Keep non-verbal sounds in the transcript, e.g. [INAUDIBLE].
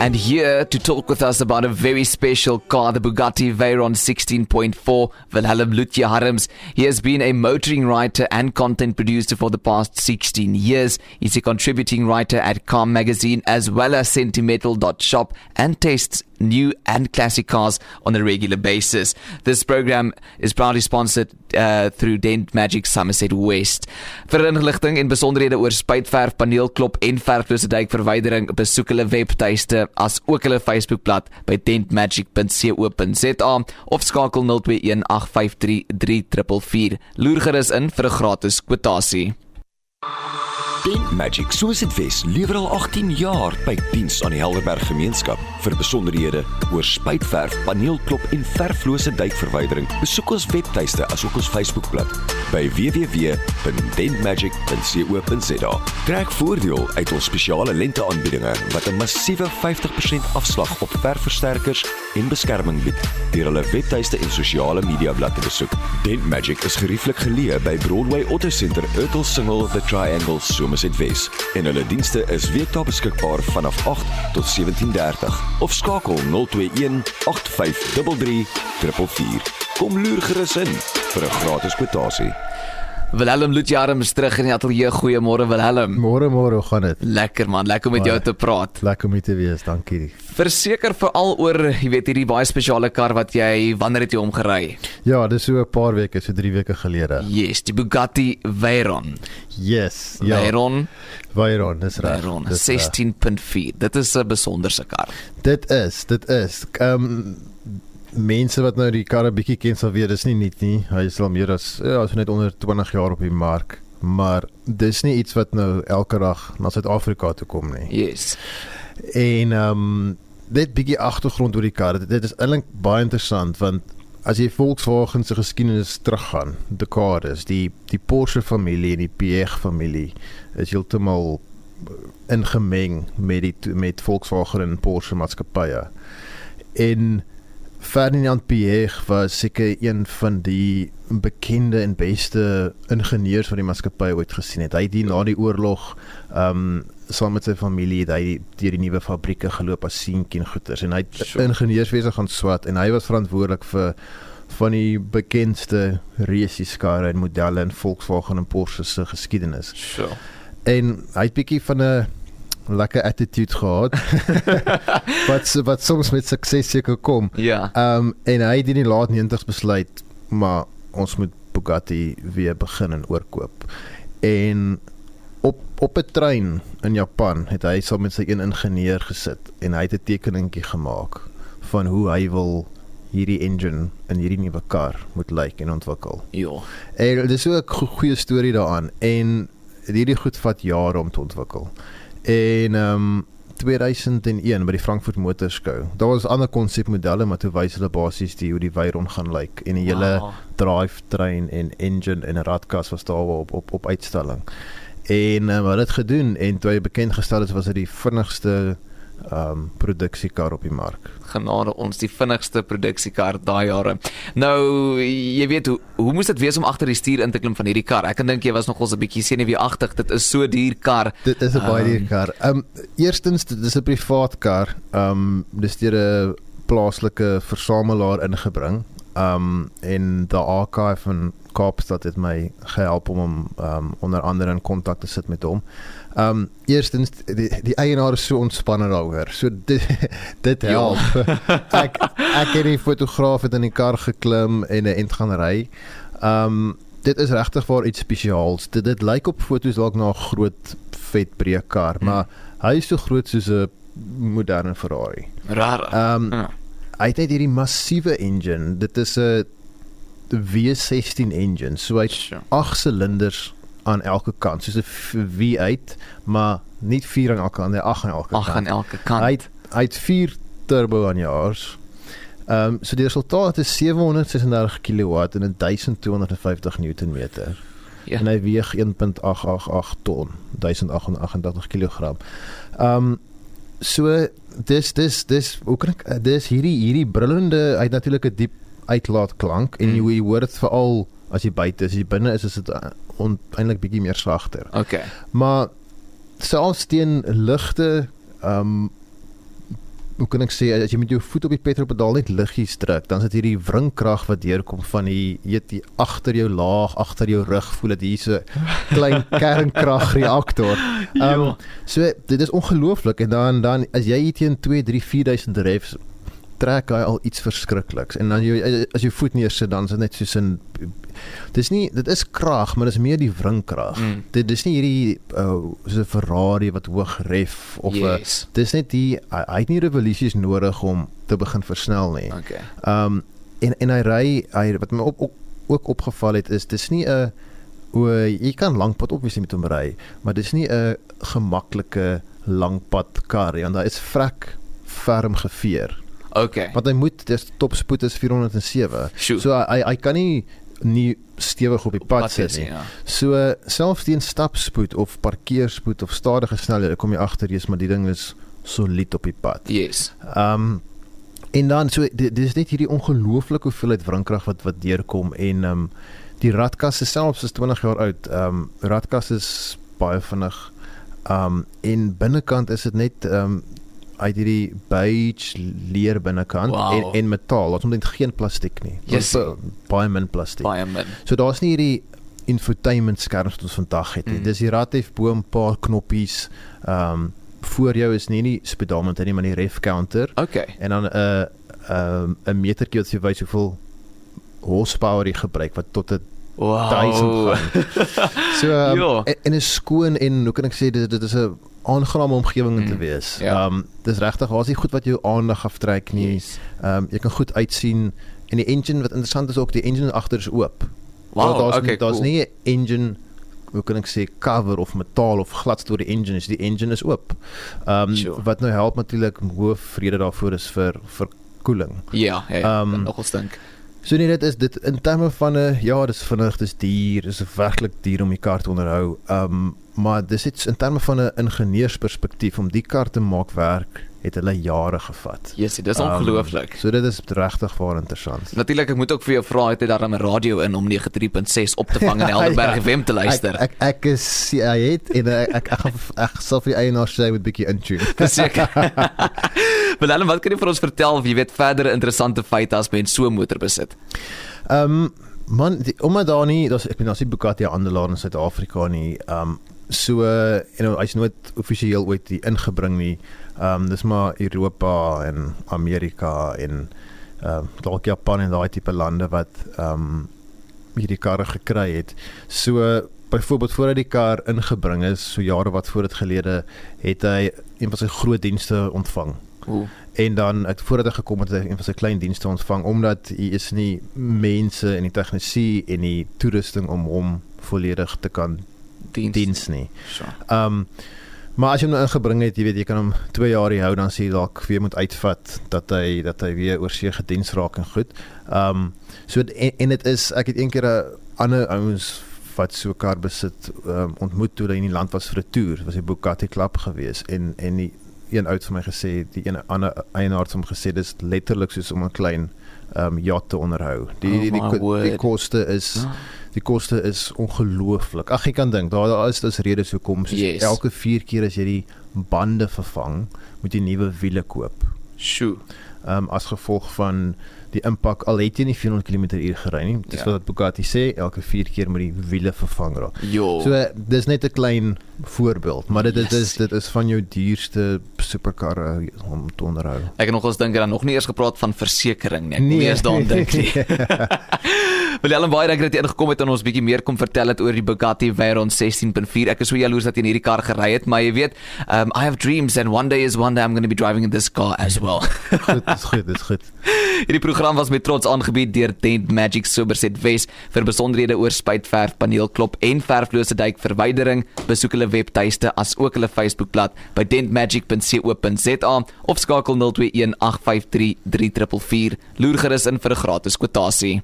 And here to talk with us about a very special car, the Bugatti Veyron 16.4, Wilhelm Lutje Harms. He has been a motoring writer and content producer for the past 16 years. He's a contributing writer at Car Magazine as well as Sentimental.shop and tests new and classic cars on a regular basis. This program is proudly sponsored uh, through Dent Magic Somerset West. Vir inligting en besonderhede oor spuitverf, paneelklop en verflose dykverwydering, besoek hulle webtuiste as ook hulle Facebookblad by dentmagic.co.za of skakel 021 853 3444. Loer gerus in vir 'n gratis kwotasie. Dent Magic soos dit wes lewer al 18 jaar by diens aan die Helderberg gemeenskap vir besonderhede oor spuitverf, paneelklop en verflose dykverwydering. Besoek ons webtuiste asook ons Facebookblad by www.dentmagic.co.za. Trek voordeel uit ons spesiale lenteaanbiedinge wat 'n massiewe 50% afslag op verfversterkers en beskerming bied deur hulle webtuiste en sosiale media bladsy te besoek. Dent Magic is gerieflik geleë by Broadway Auto Center, Earlsingle, The Triangle, Somerset West. En hulle dienste is weekdae beskikbaar vanaf 8 tot 17:30 of skakel 021 8533 444. Kom loer gerus in vir 'n gratis kwotasie. Wilhelm Lutjarm is terug in die ateljee. Goeiemôre Wilhelm. Môre môre, hoe gaan dit? Lekker man, lekker om met jou te praat. Lekker om hier te wees, dankie. Verseker veral oor, jy weet, hierdie baie spesiale kar wat jy wanneer het jy hom gery? Ja, dis so 'n paar weke, so 3 weke gelede. Yes, die Bugatti Veyron. Yes, ja. Veyron, Veyron, dis reg. Veyron dis reg. 16.4. Dit is 'n besonderse kar. Dit is, dit is. Ehm um, mense wat nou die karre bietjie ken sal weet dis nie nuut nie. Hy is al meer as ja, is net onder 20 jaar op die mark, maar dis nie iets wat nou elke dag na Suid-Afrika toe kom nie. Yes. En ehm um, dit bietjie agtergrond oor die kar. Dit, is eintlik baie interessant want as jy Volkswagen se geskiedenis teruggaan, dekades, die die Porsche familie en die Piëch familie is heeltemal ingemeng met die met Volkswagen en Porsche maatskappye. En Ferdinand Piëch was seker een van die bekende en beste ingenieurs wat die maatskappy ooit gesien het. Hy het die na die oorlog ehm um, saam met sy familie het hy deur die nuwe fabrieke geloop as seentjie en goeters en hy het Sure. ingenieurswese gaan swat en hy was verantwoordelik vir van die bekendste raceskarre en modelle in Volkswagen en Porsche se geskiedenis. Sure. En hy het bietjie van 'n lekker attitude gehad. [LAUGHS] wat wat soms met sukses seker kom. Ja. Ehm um, en hy het in die laat 90's besluit maar ons moet Bugatti weer begin en oorkoop. En op op 'n trein in Japan het hy saam met sy een ingenieur gesit en hy het 'n tekeningkie gemaak van hoe hy wil hierdie engine in hierdie nuwe kar moet lyk en ontwikkel. Ja. En dis so 'n go- goeie storie daaraan en hierdie goed vat jare om te ontwikkel. En ehm um, 2001 by die Frankfurt Motor Show. Daar was ander konsepmodelle maar toe wys hulle basies die hoe die Veyron gaan lyk en die hele Wow. drivetrain en engine en radkas was daar op op op uitstalling. En um, hulle het gedoen en toe hy bekend gestel is was dit die vinnigste um, produksiekar op die mark. genade ons die vinnigste produksiekar daai jare. Nou, jy weet hoe hoe moes dit wees om agter die stuur in te klim van hierdie kar? Ek kan dink jy was nogals 'n bietjie senuweeagtig. Dit is so duur kar. Dit is 'n baie Ehm. duur kar. Ehm um, eerstens dit is 'n privaat kar. Um, dis deur 'n plaaslike versamelaar ingebring. Um, en die archive van Kaapstad het my gehelp om hom ehm um, onder andere in kontak te sit met hom. Ehm um, eerstens die, die eienaar is so ontspanne daaroor. So [LAUGHS] dit dit Ja. help. [LAUGHS] ek ek het die fotograaf het in die kar geklim en 'n end gaan ry. Ehm um, dit is regtig waar iets spesiaals. Dit dit lyk op foto's dalk na 'n groot vet breë kar, Hmm. maar hy is so groot soos 'n moderne Ferrari. Rar. Ehm um, Ja. hy het net hierdie massiewe engine. Dit is 'n W16 engine. So hy het Sure. 8 silinders aan elke kant, soos 'n v- V8, maar nie 4 aan elke kant, nie 8 aan elke Ag kant. aan elke kant. Hy het, hy het 4 turbo aanjaars. Ehm um, so die resultaat is 736 kW en 1250 Newtonmeter. Ja. En hy weeg 1.888 ton, 1888 kg. Ehm um, so dis dis dis hoe kan ek dis hierdie hierdie brullende hy het natuurlik 'n diep uitlaatklank en Mm. jy, jy hoor dit veral as jy buite is, as jy binne is is dit eintlik bietjie meer sagter. Okay. Maar selfs teen ligte ehm um, hoe kan ek sê as jy met jou voet op die petrolpedaal net liggies druk, dan is dit hierdie wringkrag wat deurkom van die weet die agter jou laag, agter jou rug voel dit hier's 'n klein [LAUGHS] kernkragreaktor. Ehm um, so dit is ongelooflik en dan dan as jy hier teen 2 3 4000 revs trek hy al iets verskrikliks en dan jy as jy voet neersit dan is dit net soos 'n dis nie dit is krag maar dit is meer die wringkrag. Mm. Dit dis nie hierdie uh, so 'n Ferrari wat hoog ref of 'n Yes. uh, dis net die hy, hy het nie revolusies nodig om te begin versnel nie. Okay. Ehm um, en en hy ry hy wat my op, op ook opgeval het is dis nie 'n o jy kan lankpad obviously met hom ry, maar dis nie 'n gemaklike langpad kar nie, want daar is vrek ferm geveer. Okay. Want hy moet dis topspoed is 407. Sjoe. So hy hy kan nie nie stewig op die pad sit nie. ja. So selfs teen stapspoed of parkeerspoed of stadige snelhede kom jy agter jy's maar die ding is solied op die pad. Yes. Ehm um, en dan so di- dis net hierdie ongelooflike hoeveelheid wringkrag wat wat deurkom en ehm um, die radkas is selfs is 20 jaar oud. Ehm um, radkas is baie vinnig. Ehm um, en binnekant is dit net ehm um, uit hierdie beige leer binnekant Wow. en en metaal. Daar's omtrent geen plastiek nie. Yes. Ba- Baie min plastiek. Baie min. So daar's nie hierdie infotainment skerms wat ons vandag het nie. Mm. Dis die rad heeft bo 'n paar knoppies. Ehm um, voor jou is nie die speedometer nie, maar die ref counter Okay. en dan 'n uh, ehm 'n metertjie wat jy wys hoeveel horsepower jy gebruik wat tot 'n Wow. 1000 gaan. [LAUGHS] So um, en, en is skoon en hoe kan ek sê dit dit is 'n aangename omgewing om te Mm, wees. ja. Ehm um, dis regtig daar's nie goed wat jou aandag aftrek nie. Yes. Ehm um, jy kan goed uitsien en die engine wat interessant is ook die engine agter is oop. Wow, daar's okay, daar's cool. nie 'n engine hoe kan ek sê cover of metaal of glad deur die engine is die engine is oop. Ehm um, Sure. wat nou help natuurlik hoofvrede daarvoor is vir vir koeling. Ja, ja, ja. Ehm, nogal stink. So nee dit is dit in terme van 'n ja, dis vinnig, dis duur, dis werklik duur om die kar te onderhou. Ehm um, maar dis iets in terme van 'n ingenieursperspektief om die kar te maak werk het hulle jare gevat. Yes, dit is Ehm, ongelooflik. so dit is regtig waar interessant. Natuurlik, ek moet ook vir jou vra het jy daar 'n radio in om 93.6 op te vang en [LAUGHS] Helderberg Ja. FM te luister. Ek ek, ek is hy het en ek ek ek, gaan- ek sal vir die eienaar sê met bietjie intune. Verseker. [LAUGHS] [LAUGHS] Willem, wat kan jy vir ons vertel of jy weet verdere interessante feite as mens so 'n motor besit? Ehm um, man, die, omdat daar nie, daar's ek bedoel daar's nie Bugatti aandelaar in Suid-Afrika nie. Ehm um, so uh, you know, hy's nooit offisieel ooit die ingebring nie. Ehm um, dis maar Europa en Amerika en ehm um, dalk Japan en daai tipe lande wat ehm um, hierdie karre gekry het. So byvoorbeeld voordat die kar ingebring is, so jare wat voor dit gelede, het hy een van sy groot dienste ontvang. Ooh. En dan het voordat hy gekom het, het hy een van sy klein dienste ontvang omdat hy is nie mense in die tegnisie en die toerusting om hom volledig te kan Diens. diens nie. Ehm um, maar as jy hom nou ingebring het, jy weet jy kan hom 2 jaar hier hou dan sê jy dalk weer moet uitvat dat hy dat hy weer oor see gediens raak en goed. Ehm um, so en, en dit is ek het een keer 'n ander ouens wat so kar besit um, ontmoet toe hy in die land was vir 'n toer, was hy Bugatti Club gewees en en die een oud vir my gesê, die een ander eienaar het hom gesê dis letterlik soos om 'n klein ehm um, yacht te onderhou. Die Oh die die, die, die koste is Ah. die koste is ongelooflik. Ag jy kan dink, daar daar is dus redes hoekom soos Yes. elke 4 keer as jy die bande vervang, moet jy nuwe wiele koop. Sjoe. Um, as gevolg van die impak al het jy nie 400 km/h gery nie. Dis Ja. wat Bugatti sê, elke 4 keer moet die wiele vervang raak. Jo. So eh, dis net 'n klein voorbeeld, maar dit Yes. is dit is van jou duurste superkarre om te onderhou. Ek het nogals dink dan nog nie eers gepraat van versekerings nie. Ek nee, nie eens daaraan dink nie. [LAUGHS] [LAUGHS] Willem baie dankie dat jy ingekom het en ons bietjie meer kom vertel het oor die Bugatti Veyron 16.4. Ek is so jaloers dat jy in hierdie kar gery het, maar jy weet, um, I have dreams and one day is one day I'm going to be driving in this car as well. [LAUGHS] goed, dis goed, dis goed. Hierdie program was met trots aangebied deur Dent Magic Somerset Wes. Vir besonderhede oor spuitverf, paneelklop en verflose duik verwydering, besoek hulle webtuiste as ook hulle Facebookblad by dentmagic.co.za of skakel 021 853 3444. Loer gerus in vir 'n gratis kwotasie.